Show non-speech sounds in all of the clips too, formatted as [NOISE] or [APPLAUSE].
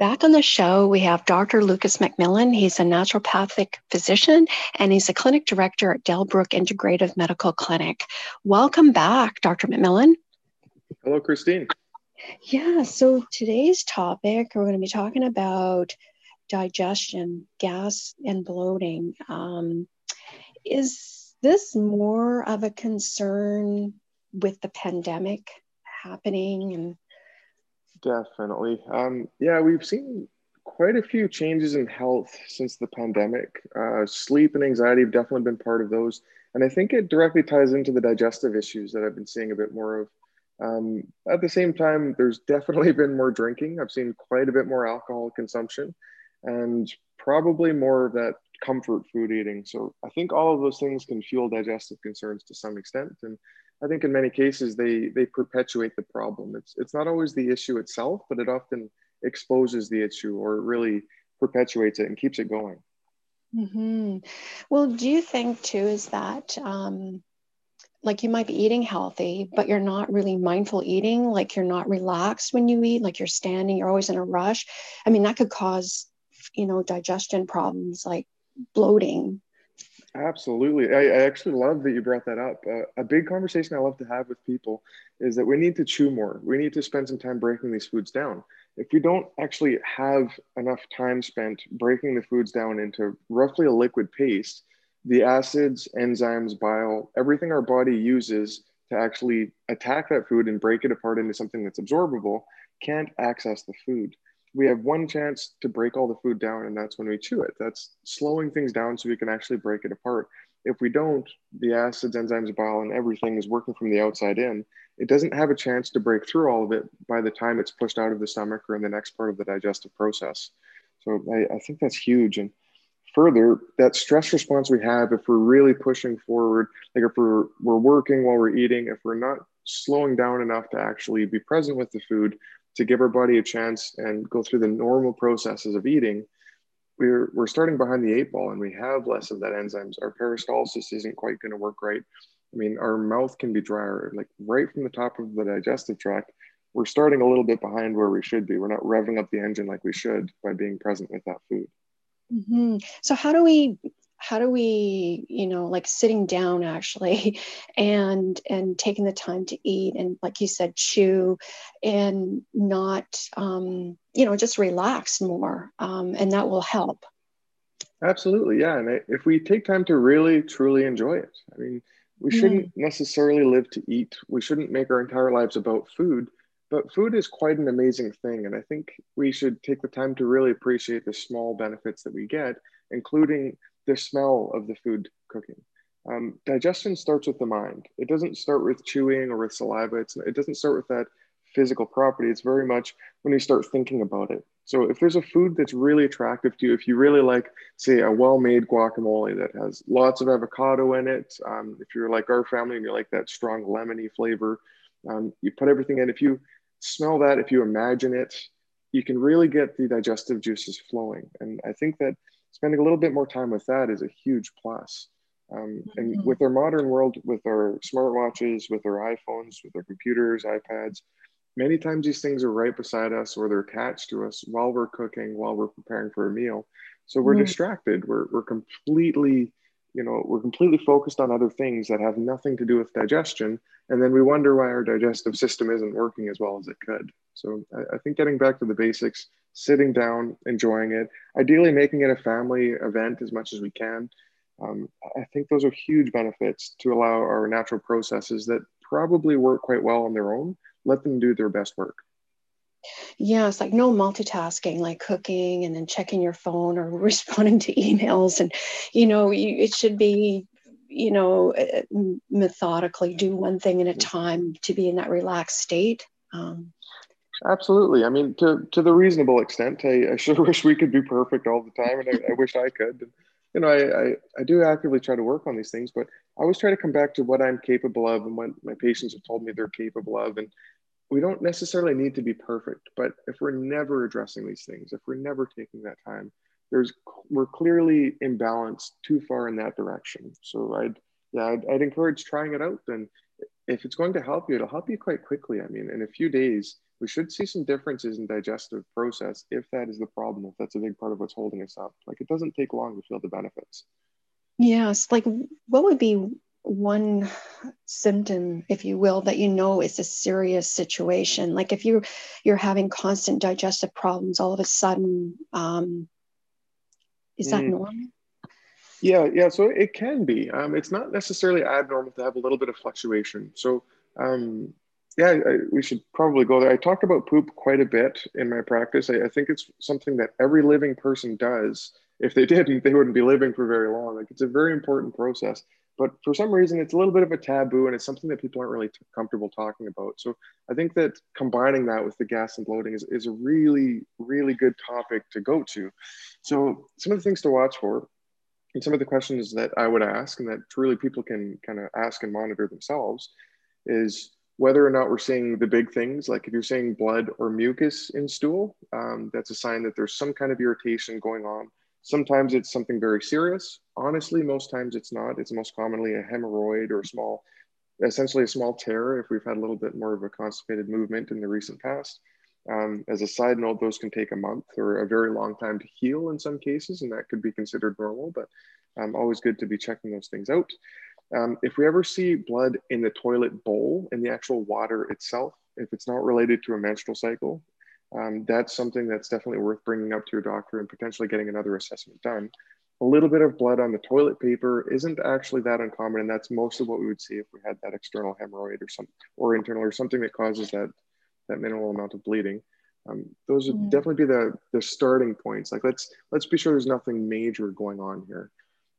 Back on the show, we have Dr. Lucas McMillan. He's a naturopathic physician and he's a clinic director at Delbrook Integrative Medical Clinic. Welcome back, Dr. McMillan. Hello, Christine. Yeah, so today's topic, we're going to be talking about digestion, gas, and bloating. Um, is this more of a concern with the pandemic happening and Definitely. Um, yeah, we've seen quite a few changes in health since the pandemic. Uh, sleep and anxiety have definitely been part of those. And I think it directly ties into the digestive issues that I've been seeing a bit more of. Um, at the same time, there's definitely [LAUGHS] been more drinking. I've seen quite a bit more alcohol consumption and probably more of that comfort food eating. So I think all of those things can fuel digestive concerns to some extent. And I think in many cases they they perpetuate the problem. It's it's not always the issue itself, but it often exposes the issue or really perpetuates it and keeps it going. Mm-hmm. Well, do you think too is that um, like you might be eating healthy, but you're not really mindful eating, like you're not relaxed when you eat, like you're standing, you're always in a rush. I mean, that could cause, you know, digestion problems like bloating Absolutely. I, I, actually love that you brought that up. Uh, a big conversation I love to have with people is that we need to chew more. We need to spend some time breaking these foods down. If we don't actually have enough time spent breaking the foods down into roughly a liquid paste, the acids, enzymes, bile, everything our body uses to actually attack that food and break it apart into something that's absorbable can't access the food we have one chance to break all the food down and that's when we chew it. That's slowing things down so we can actually break it apart. If we don't the acids enzymes bile and everything is working from the outside in. It doesn't have a chance to break through all of it by the time it's pushed out of the stomach or in the next part of the digestive process. So i, I think that's huge. And further that stress response we have if we're really pushing forward like if we're, we're working while we're eating if we're not slowing down enough to actually be present with the food to give our body a chance and go through the normal processes of eating, we're, we're starting behind the eight ball and we have less of that enzymes. Our peristalsis isn't quite going to work right. I mean, our mouth can be drier, like right from the top of the digestive tract. We're starting a little bit behind where we should be. We're not revving up the engine like we should by being present with that food. Mm-hmm. So, how do we how do we you know like sitting down actually [LAUGHS] and and taking the time to eat and like you said chew and not um, you know just relax more um, and that will help absolutely yeah and if we take time to really truly enjoy it i mean we shouldn't mm. necessarily live to eat we shouldn't make our entire lives about food but food is quite an amazing thing and i think we should take the time to really appreciate the small benefits that we get including the smell of the food cooking. Um, digestion starts with the mind. It doesn't start with chewing or with saliva. It's, it doesn't start with that physical property. It's very much when you start thinking about it. So if there's a food that's really attractive to you, if you really like, say, a well-made guacamole that has lots of avocado in it, um, if you're like our family and you like that strong lemony flavor, um, you put everything in. If you smell that, if you imagine it, you can really get the digestive juices flowing. And I think that spending a little bit more time with that is a huge plus. Um, and mm-hmm. with our modern world, with our smartwatches, with our iPhones, with our computers, iPads, many times these things are right beside us or they're attached to us while we're cooking, while we're preparing for a meal. So we're mm-hmm. distracted. We're, we're completely, you know, we're completely focused on other things that have nothing to do with digestion. And then we wonder why our digestive system isn't working as well as it could. So I, I think getting back to the basics, sitting down, enjoying it, ideally making it a family event as much as we can. Um, I think those are huge benefits to allow our natural processes that probably work quite well on their own, let them do their best work. Yeah, it's like no multitasking, like cooking and then checking your phone or [LAUGHS] responding to emails. And, you know, you, it should be, you know, uh, methodically do one thing at a time to be in that relaxed state. Um, Absolutely. I mean, to to the reasonable extent, I, I sure [LAUGHS] wish we could be perfect all the time, and I, I wish I could. And, you know, I, I, I do actively try to work on these things, but I always try to come back to what I'm capable of and what my patients have told me they're capable of. And we don't necessarily need to be perfect, but if we're never addressing these things, if we're never taking that time, there's we're clearly imbalanced too far in that direction. So I'd yeah, I'd, I'd encourage trying it out. And if it's going to help you, it'll help you quite quickly. I mean, in a few days, we should see some differences in digestive process if that is the problem, if that's a big part of what's holding us up. Like it doesn't take long to feel the benefits. Yes. Like what would be one symptom if you will that you know is a serious situation like if you you're having constant digestive problems all of a sudden um, is that mm. normal yeah yeah so it can be um, it's not necessarily abnormal to have a little bit of fluctuation so um, yeah I, we should probably go there. I talk about poop quite a bit in my practice. I, I think it's something that every living person does. If they didn't they wouldn't be living for very long. Like it's a very important process but for some reason it's a little bit of a taboo and it's something that people aren't really t- comfortable talking about. So i think that combining that with the gas and bloating is, is a really really good topic to go to. So some of the things to watch for and some of the questions that i would ask and that truly people can kind of ask and monitor themselves is whether or not we're seeing the big things like if you're seeing blood or mucus in stool um, that's a sign that there's some kind of irritation going on Sometimes it's something very serious. Honestly, most times it's not. It's most commonly a hemorrhoid or a small, essentially a small tear if we've had a little bit more of a constipated movement in the recent past. Um, as a side note, those can take a month or a very long time to heal in some cases, and that could be considered normal, but um, always good to be checking those things out. Um, if we ever see blood in the toilet bowl, in the actual water itself, if it's not related to a menstrual cycle, um, that's something that's definitely worth bringing up to your doctor and potentially getting another assessment done. A little bit of blood on the toilet paper isn't actually that uncommon, and that's most of what we would see if we had that external hemorrhoid or some or internal or something that causes that that minimal amount of bleeding. Um, those would mm-hmm. definitely be the the starting points. Like let's let's be sure there's nothing major going on here.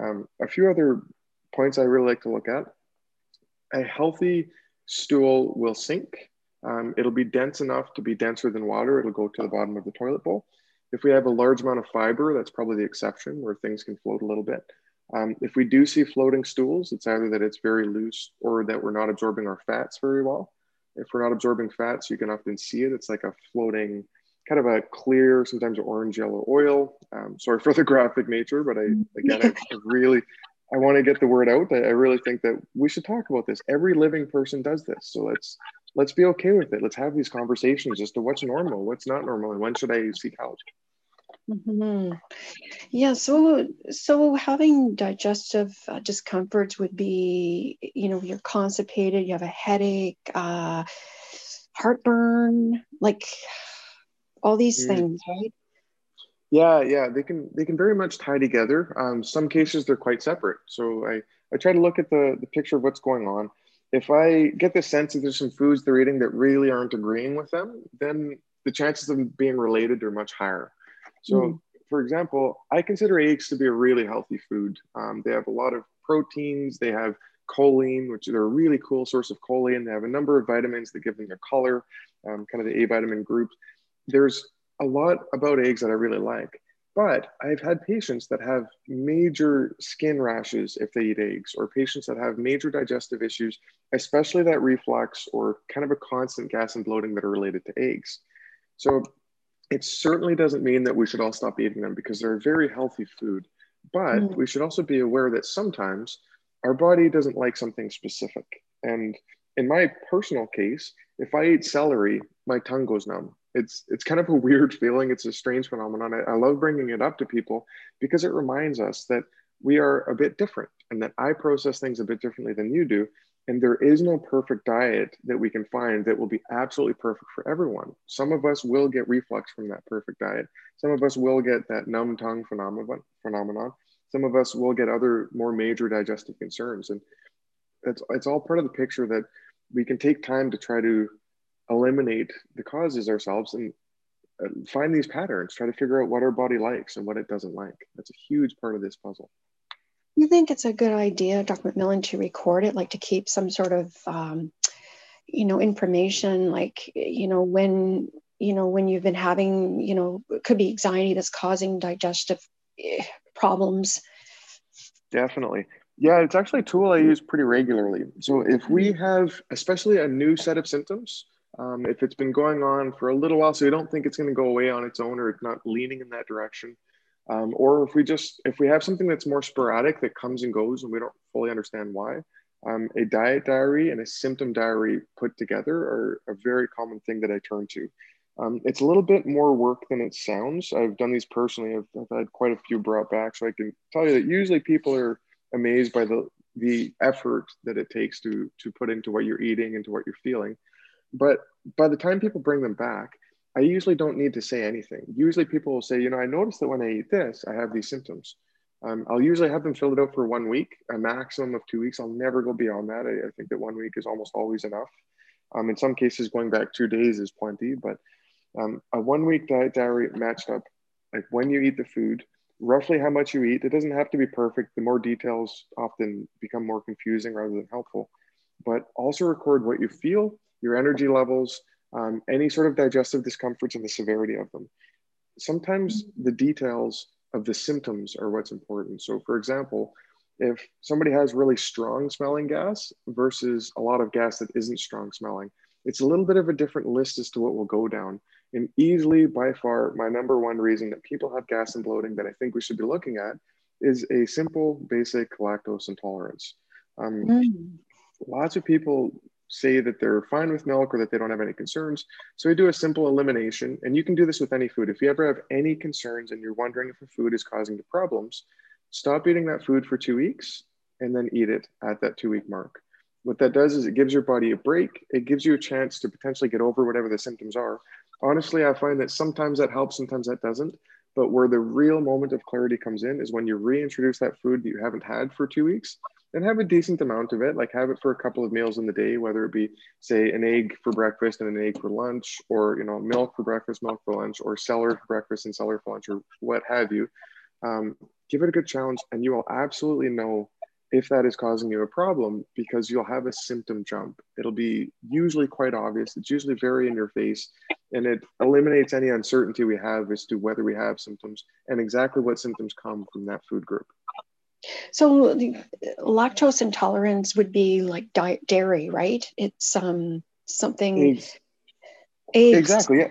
Um, a few other points I really like to look at. A healthy stool will sink um, it'll be dense enough to be denser than water. It'll go to the bottom of the toilet bowl. If we have a large amount of fiber, that's probably the exception where things can float a little bit. Um, if we do see floating stools, it's either that it's very loose or that we're not absorbing our fats very well. If we're not absorbing fats, you can often see it. It's like a floating, kind of a clear, sometimes orange yellow oil. Um, sorry for the [LAUGHS] graphic nature, but I again, I, I [LAUGHS] really, I want to get the word out. I, I really think that we should talk about this. Every living person does this, so let's let's be okay with it. Let's have these conversations as to what's normal, what's not normal, and when should I seek help. Mm-hmm. Yeah, so so having digestive uh, discomforts would be, you know, you're constipated, you have a headache, uh, heartburn, like all these mm. things, right? Yeah, yeah, they can they can very much tie together. Um, some cases they're quite separate. So I I try to look at the the picture of what's going on if I get the sense that there's some foods they're eating that really aren't agreeing with them, then the chances of them being related are much higher. So, mm. for example, I consider eggs to be a really healthy food. Um, they have a lot of proteins, they have choline, which is a really cool source of choline. They have a number of vitamins that give them their color, um, kind of the A vitamin group. There's a lot about eggs that I really like. But I've had patients that have major skin rashes if they eat eggs, or patients that have major digestive issues, especially that reflux or kind of a constant gas and bloating that are related to eggs. So it certainly doesn't mean that we should all stop eating them because they're a very healthy food. But mm. we should also be aware that sometimes our body doesn't like something specific. And in my personal case, if I eat celery, my tongue goes numb it's it's kind of a [LAUGHS] weird feeling. It's a strange phenomenon. I, I love bringing it up to people because it reminds us that we are a bit different and that I process things a bit differently than you do. And there is no perfect diet that we can find that will be absolutely perfect for everyone. Some of us will get reflux from that perfect diet. Some of us will get that numb tongue phenomenon. phenomenon. Some of us will get other more major digestive concerns. And it's, it's all part of the picture that we can take time to try to eliminate the causes ourselves and uh, find these patterns, try to figure out what our body likes and what it doesn't like. That's a huge part of this puzzle. You think it's a good idea, Dr. McMillan, to record it, like to keep some sort of, um, you know, information, like, you know, when, you know, when you've been having, you know, it could be anxiety that's causing digestive eh, problems. Definitely. Yeah, it's actually a tool I use pretty regularly. So if we mm-hmm. have, especially a new set of symptoms, um, if it's been going on for a little while, so you don't think it's going to go away on its own or it's not leaning in that direction, um, or if we just if we have something that's more sporadic that comes and goes and we don't fully understand why, Um, a diet diary and a symptom diary put together are a very common thing that I turn to. Um, it's a little bit more work than it sounds. I've done these personally. I've, I've, had quite a few brought back, so I can tell you that usually people are amazed by the the effort that it takes to to put into what you're eating, into what you're feeling. But by the time people bring them back, I usually don't need to say anything. Usually people will say, you know, I noticed that when I eat this, I have these symptoms. Um, I'll usually have them fill it out for one week, a maximum of two weeks. I'll never go beyond that. I, I think that one week is almost always enough. Um, in some cases, going back two days is plenty, but um, a one week diet diary matched up, like when you eat the food, roughly how much you eat. It doesn't have to be perfect. The more details often become more confusing rather than helpful, but also record what you feel, your energy levels, um, any sort of digestive discomforts and the severity of them. Sometimes the details of the symptoms are what's important. So, for example, if somebody has really strong smelling gas versus a lot of gas that isn't strong smelling, it's a little bit of a different list as to what will go down. And easily, by far, my number one reason that people have gas and bloating that I think we should be looking at is a simple, basic lactose intolerance. Um, mm. Lots of people say that they're fine with milk or that they don't have any concerns. So we do a simple elimination, and you can do this with any food. If you ever have any concerns and you're wondering if a food is causing you problems, stop eating that food for two weeks and then eat it at that two week mark. What that does is it gives your body a break. It gives you a chance to potentially get over whatever the symptoms are. Honestly, I find that sometimes that helps, sometimes that doesn't. But where the real moment of clarity comes in is when you reintroduce that food that you haven't had for two weeks and have a decent amount of it like have it for a couple of meals in the day whether it be say an egg for breakfast and an egg for lunch or you know milk for breakfast milk for lunch or celery for breakfast and celery for lunch or what have you. Um, give it a good challenge and you will absolutely know if that is causing you a problem because you'll have a symptom jump. It'll be usually quite obvious. It's usually very in your face and it eliminates any uncertainty we have as to whether we have symptoms and exactly what symptoms come from that food group so the lactose intolerance would be like di- dairy, right? It's um something. Eggs. eggs. Exactly. Yeah.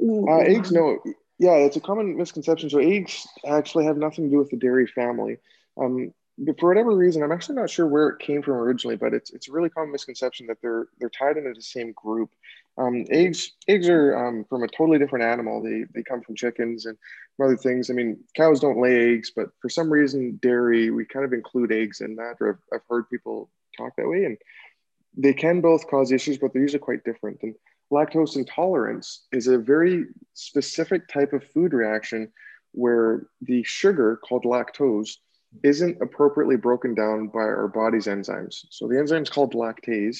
Uh, eggs. No. Yeah, it's a common misconception. So eggs actually have nothing to do with the dairy family. Um, but for whatever reason, I'm actually not sure where it came from originally, but it's it's a really common misconception that they're they're tied into the same group. Um, eggs eggs are um, from a totally different animal. They they come from chickens and from other things. I mean, cows don't lay eggs, but for some reason, dairy we kind of include eggs in that. Or I've, I've heard people talk that way, and they can both cause issues, but they're usually quite different. And lactose intolerance is a very specific type of food reaction where the sugar called lactose isn't appropriately broken down by our body's enzymes. So the enzyme is called lactase.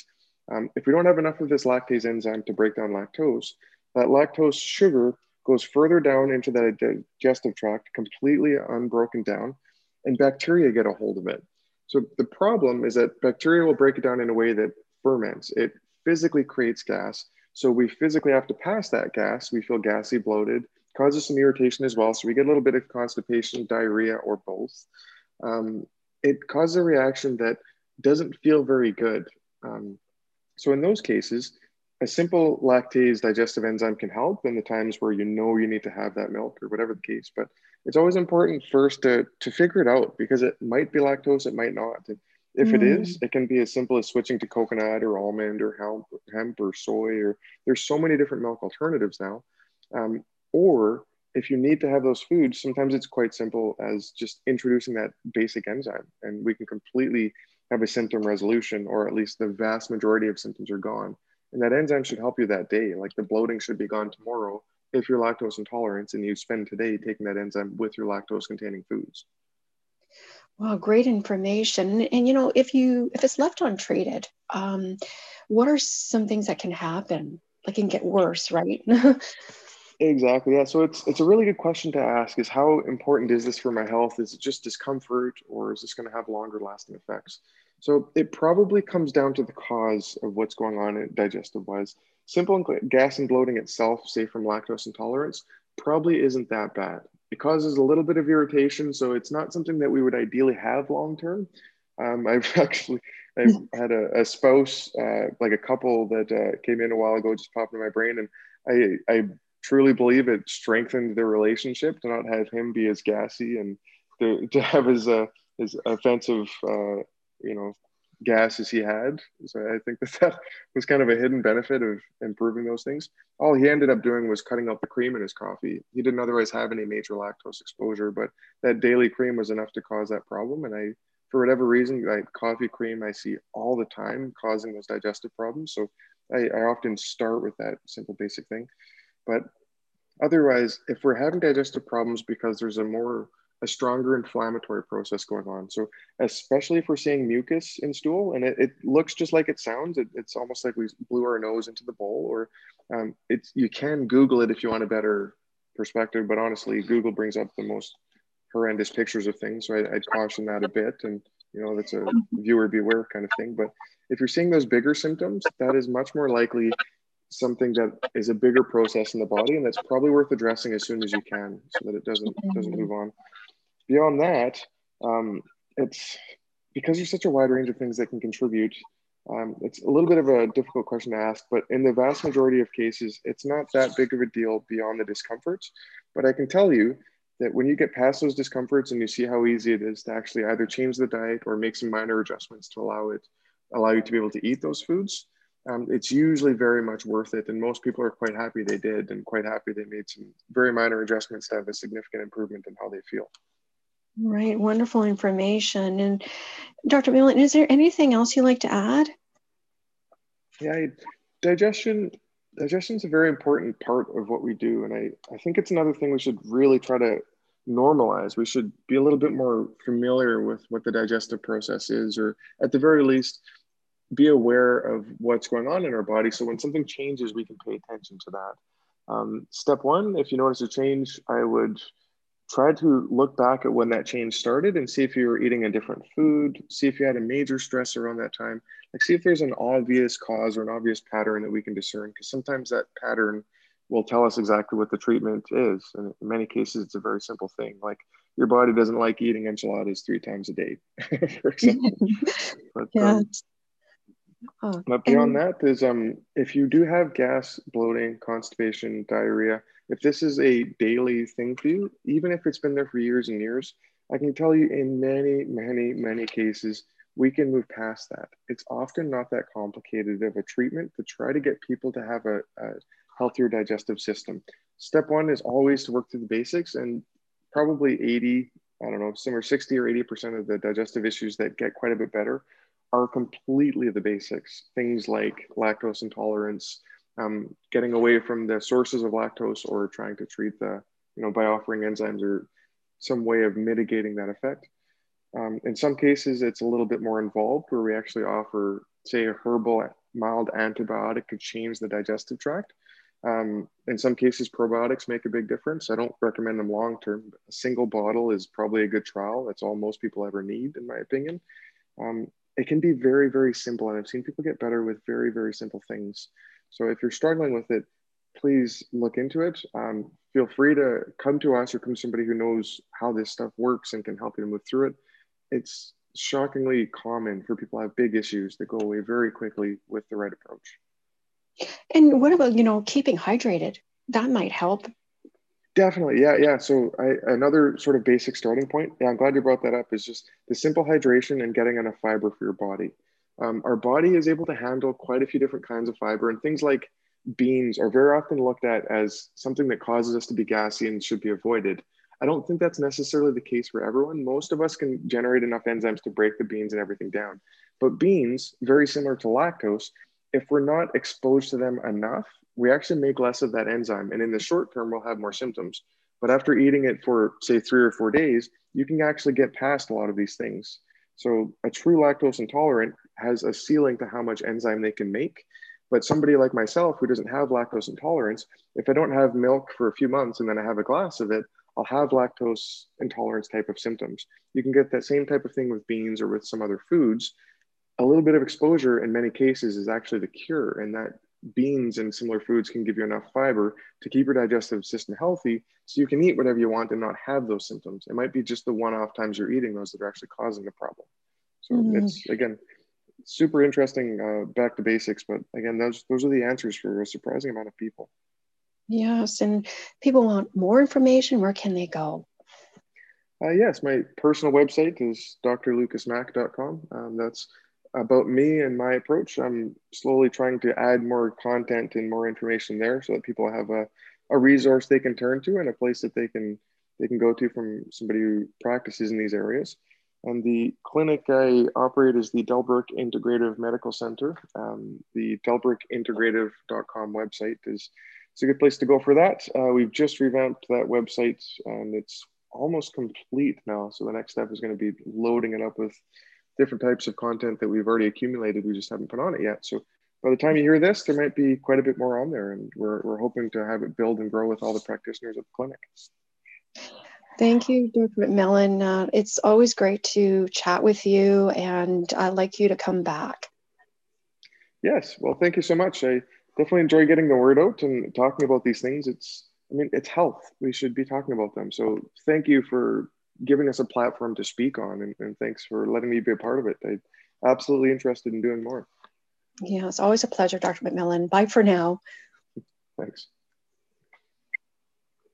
Um, if we don't have enough of this lactase enzyme to break down lactose, that lactose sugar goes further down into the digestive tract, completely unbroken down, and bacteria get a hold of it. So the problem is that bacteria will break it down in a way that ferments. It physically creates gas. So we physically have to pass that gas. We feel gassy, bloated, causes some irritation as well. So we get a little bit of constipation, diarrhea, or both um, it causes a reaction that doesn't feel very good. Um, so in those cases, a simple lactase digestive enzyme can help in the times where you know you need to have that milk or whatever the case. But it's always important first to, to figure it out because it might be lactose, it might not. And if mm. it is, it can be as simple as switching to coconut or almond or hemp, hemp or soy, or there's so many different milk alternatives now. Um, or if you need to have those foods, sometimes it's quite simple as just introducing that basic enzyme, and we can completely have a symptom resolution, or at least the vast majority of symptoms are gone. And that enzyme should help you that day. Like the bloating should be gone tomorrow if you're lactose intolerant and you spend today taking that enzyme with your lactose containing foods. Wow, great information. And you know, if you if it's left untreated, um, what are some things that can happen? Like it can get worse, right? [LAUGHS] Exactly. Yeah. So it's it's a really good question to ask is how important is this for my health? Is it just discomfort or is this going to have longer lasting effects? So it probably comes down to the cause of what's going on in digestive wise. Simple gas and bloating itself, say from lactose intolerance, probably isn't that bad. It causes a little bit of irritation, so it's not something that we would ideally have long term. Um, [LAUGHS] I've actually I've had a, a spouse, uh, like a couple that uh, came in a while ago, just popped in my brain, and I I truly believe it strengthened their relationship to not have him be as gassy and to, to have his uh, his offensive uh, you know gases he had. So I think that [LAUGHS] that was kind of a hidden benefit of improving those things. All he ended up doing was cutting out the cream in his coffee. He didn't otherwise have any major lactose exposure, but that daily cream was enough to cause that problem. And I, for whatever reason, like coffee cream, I see all the time causing those digestive problems. So I, I often start with that simple basic thing. But otherwise, if we're having digestive problems because there's a more a stronger inflammatory process going on. So especially if we're seeing mucus in stool and it, it looks just like it sounds, it, it's almost like we blew our nose into the bowl or um, it's, you can Google it if you want a better perspective, but honestly, Google brings up the most horrendous pictures of things. So I, would caution that a bit. And, you know, that's a viewer beware kind of thing. But if you're seeing those bigger symptoms, that is much more likely something that is a bigger process in the body and that's probably worth addressing as soon as you can so that it doesn't doesn't move on beyond that, um, it's because there's such a wide range of things that can contribute. Um, it's a little bit of a difficult question to ask, but in the vast majority of cases, it's not that big of a deal beyond the discomforts. But I can tell you that when you get past those discomforts and you see how easy it is to actually either change the diet or make some minor adjustments to allow it, allow you to be able to eat those foods, um, it's usually very much worth it. And most people are quite happy they did and quite happy they made some very minor adjustments to have a significant improvement in how they feel. Right, wonderful information. And Dr. Millen, is there anything else you'd like to add? Yeah, digestion digestion is a very important part of what we do. And I, I think it's another thing we should really try to normalize. We should be a little bit more familiar with what the digestive process is, or at the very least, be aware of what's going on in our body. So when something changes, we can pay attention to that. Um, step one, if you notice a change, I would try to look back at when that change started and see if you were eating a different food, see if you had a major stress around that time, like see if there's an obvious cause or an obvious pattern that we can discern, because sometimes that pattern will tell us exactly what the treatment is. And in many cases, it's a very simple thing. Like your body doesn't like eating enchiladas three times a day, [LAUGHS] for example. [LAUGHS] but, yeah. Um, oh, but beyond and- that is um, if you do have gas, bloating, constipation, diarrhea, if this is a daily thing for you, even if it's been there for years and years, I can tell you in many, many, many cases, we can move past that. It's often not that complicated of a treatment to try to get people to have a, a healthier digestive system. Step one is always to work through the basics, and probably 80, I don't know, somewhere 60 or 80% of the digestive issues that get quite a bit better are completely the basics. Things like lactose intolerance, um, getting away from the sources of lactose or trying to treat the, you know, by offering enzymes or some way of mitigating that effect. Um, in some cases, it's a little bit more involved where we actually offer, say, a herbal mild antibiotic to change the digestive tract. Um, in some cases, probiotics make a big difference. I don't recommend them long term. A single bottle is probably a good trial. That's all most people ever need, in my opinion. Um, it can be very, very simple. And I've seen people get better with very, very simple things. So if you're struggling with it, please look into it. Um, feel free to come to us or come to somebody who knows how this stuff works and can help you move through it. It's shockingly common for people to have big issues that go away very quickly with the right approach. And what about, you know, keeping hydrated? That might help. Definitely. Yeah. Yeah. So I, another sort of basic starting point. Yeah. I'm glad you brought that up is just the simple hydration and getting enough fiber for your body. Um, our body is able to handle quite a few different kinds of fiber, and things like beans are very often looked at as something that causes us to be gassy and should be avoided. I don't think that's necessarily the case for everyone. Most of us can generate enough enzymes to break the beans and everything down. But beans, very similar to lactose, if we're not exposed to them enough, we actually make less of that enzyme. And in the short term, we'll have more symptoms. But after eating it for, say, three or four days, you can actually get past a lot of these things. So a true lactose intolerant has a ceiling to how much enzyme they can make. But somebody like myself who doesn't have lactose intolerance, if I don't have milk for a few months and then I have a glass of it, I'll have lactose intolerance type of symptoms. You can get that same type of thing with beans or with some other foods. A little bit of exposure in many cases is actually the cure, and that beans and similar foods can give you enough fiber to keep your digestive system healthy so you can eat whatever you want and not have those symptoms. It might be just the one off times you're eating those that are actually causing the problem. So mm-hmm. it's again super interesting uh, back to basics, but again, those those are the answers for a surprising amount of people. Yes, and people want more information. Where can they go? Uh, yes, my personal website is drlucasmack.com. Um, that's about me and my approach. I'm slowly trying to add more content and more information there so that people have a, a resource they can turn to and a place that they can they can go to from somebody who practices in these areas. And the clinic I operate is the Delbrook Integrative Medical Center. Um, the delbrookintegrative.com website is it's a good place to go for that. Uh, we've just revamped that website and it's almost complete now. So the next step is going to be loading it up with different types of content that we've already accumulated. We just haven't put on it yet. So by the time you hear this, there might be quite a bit more on there, and we're, we're hoping to have it build and grow with all the practitioners at the clinic. Thank you, Dr. McMillan. Uh, it's always great to chat with you, and I'd like you to come back. Yes, well, thank you so much. I definitely enjoy getting the word out and talking about these things. It's, I mean, it's health. We should be talking about them. So thank you for giving us a platform to speak on, and, and thanks for letting me be a part of it. I'm absolutely interested in doing more. Yeah, it's always a pleasure, Dr. McMillan. Bye for now. Thanks.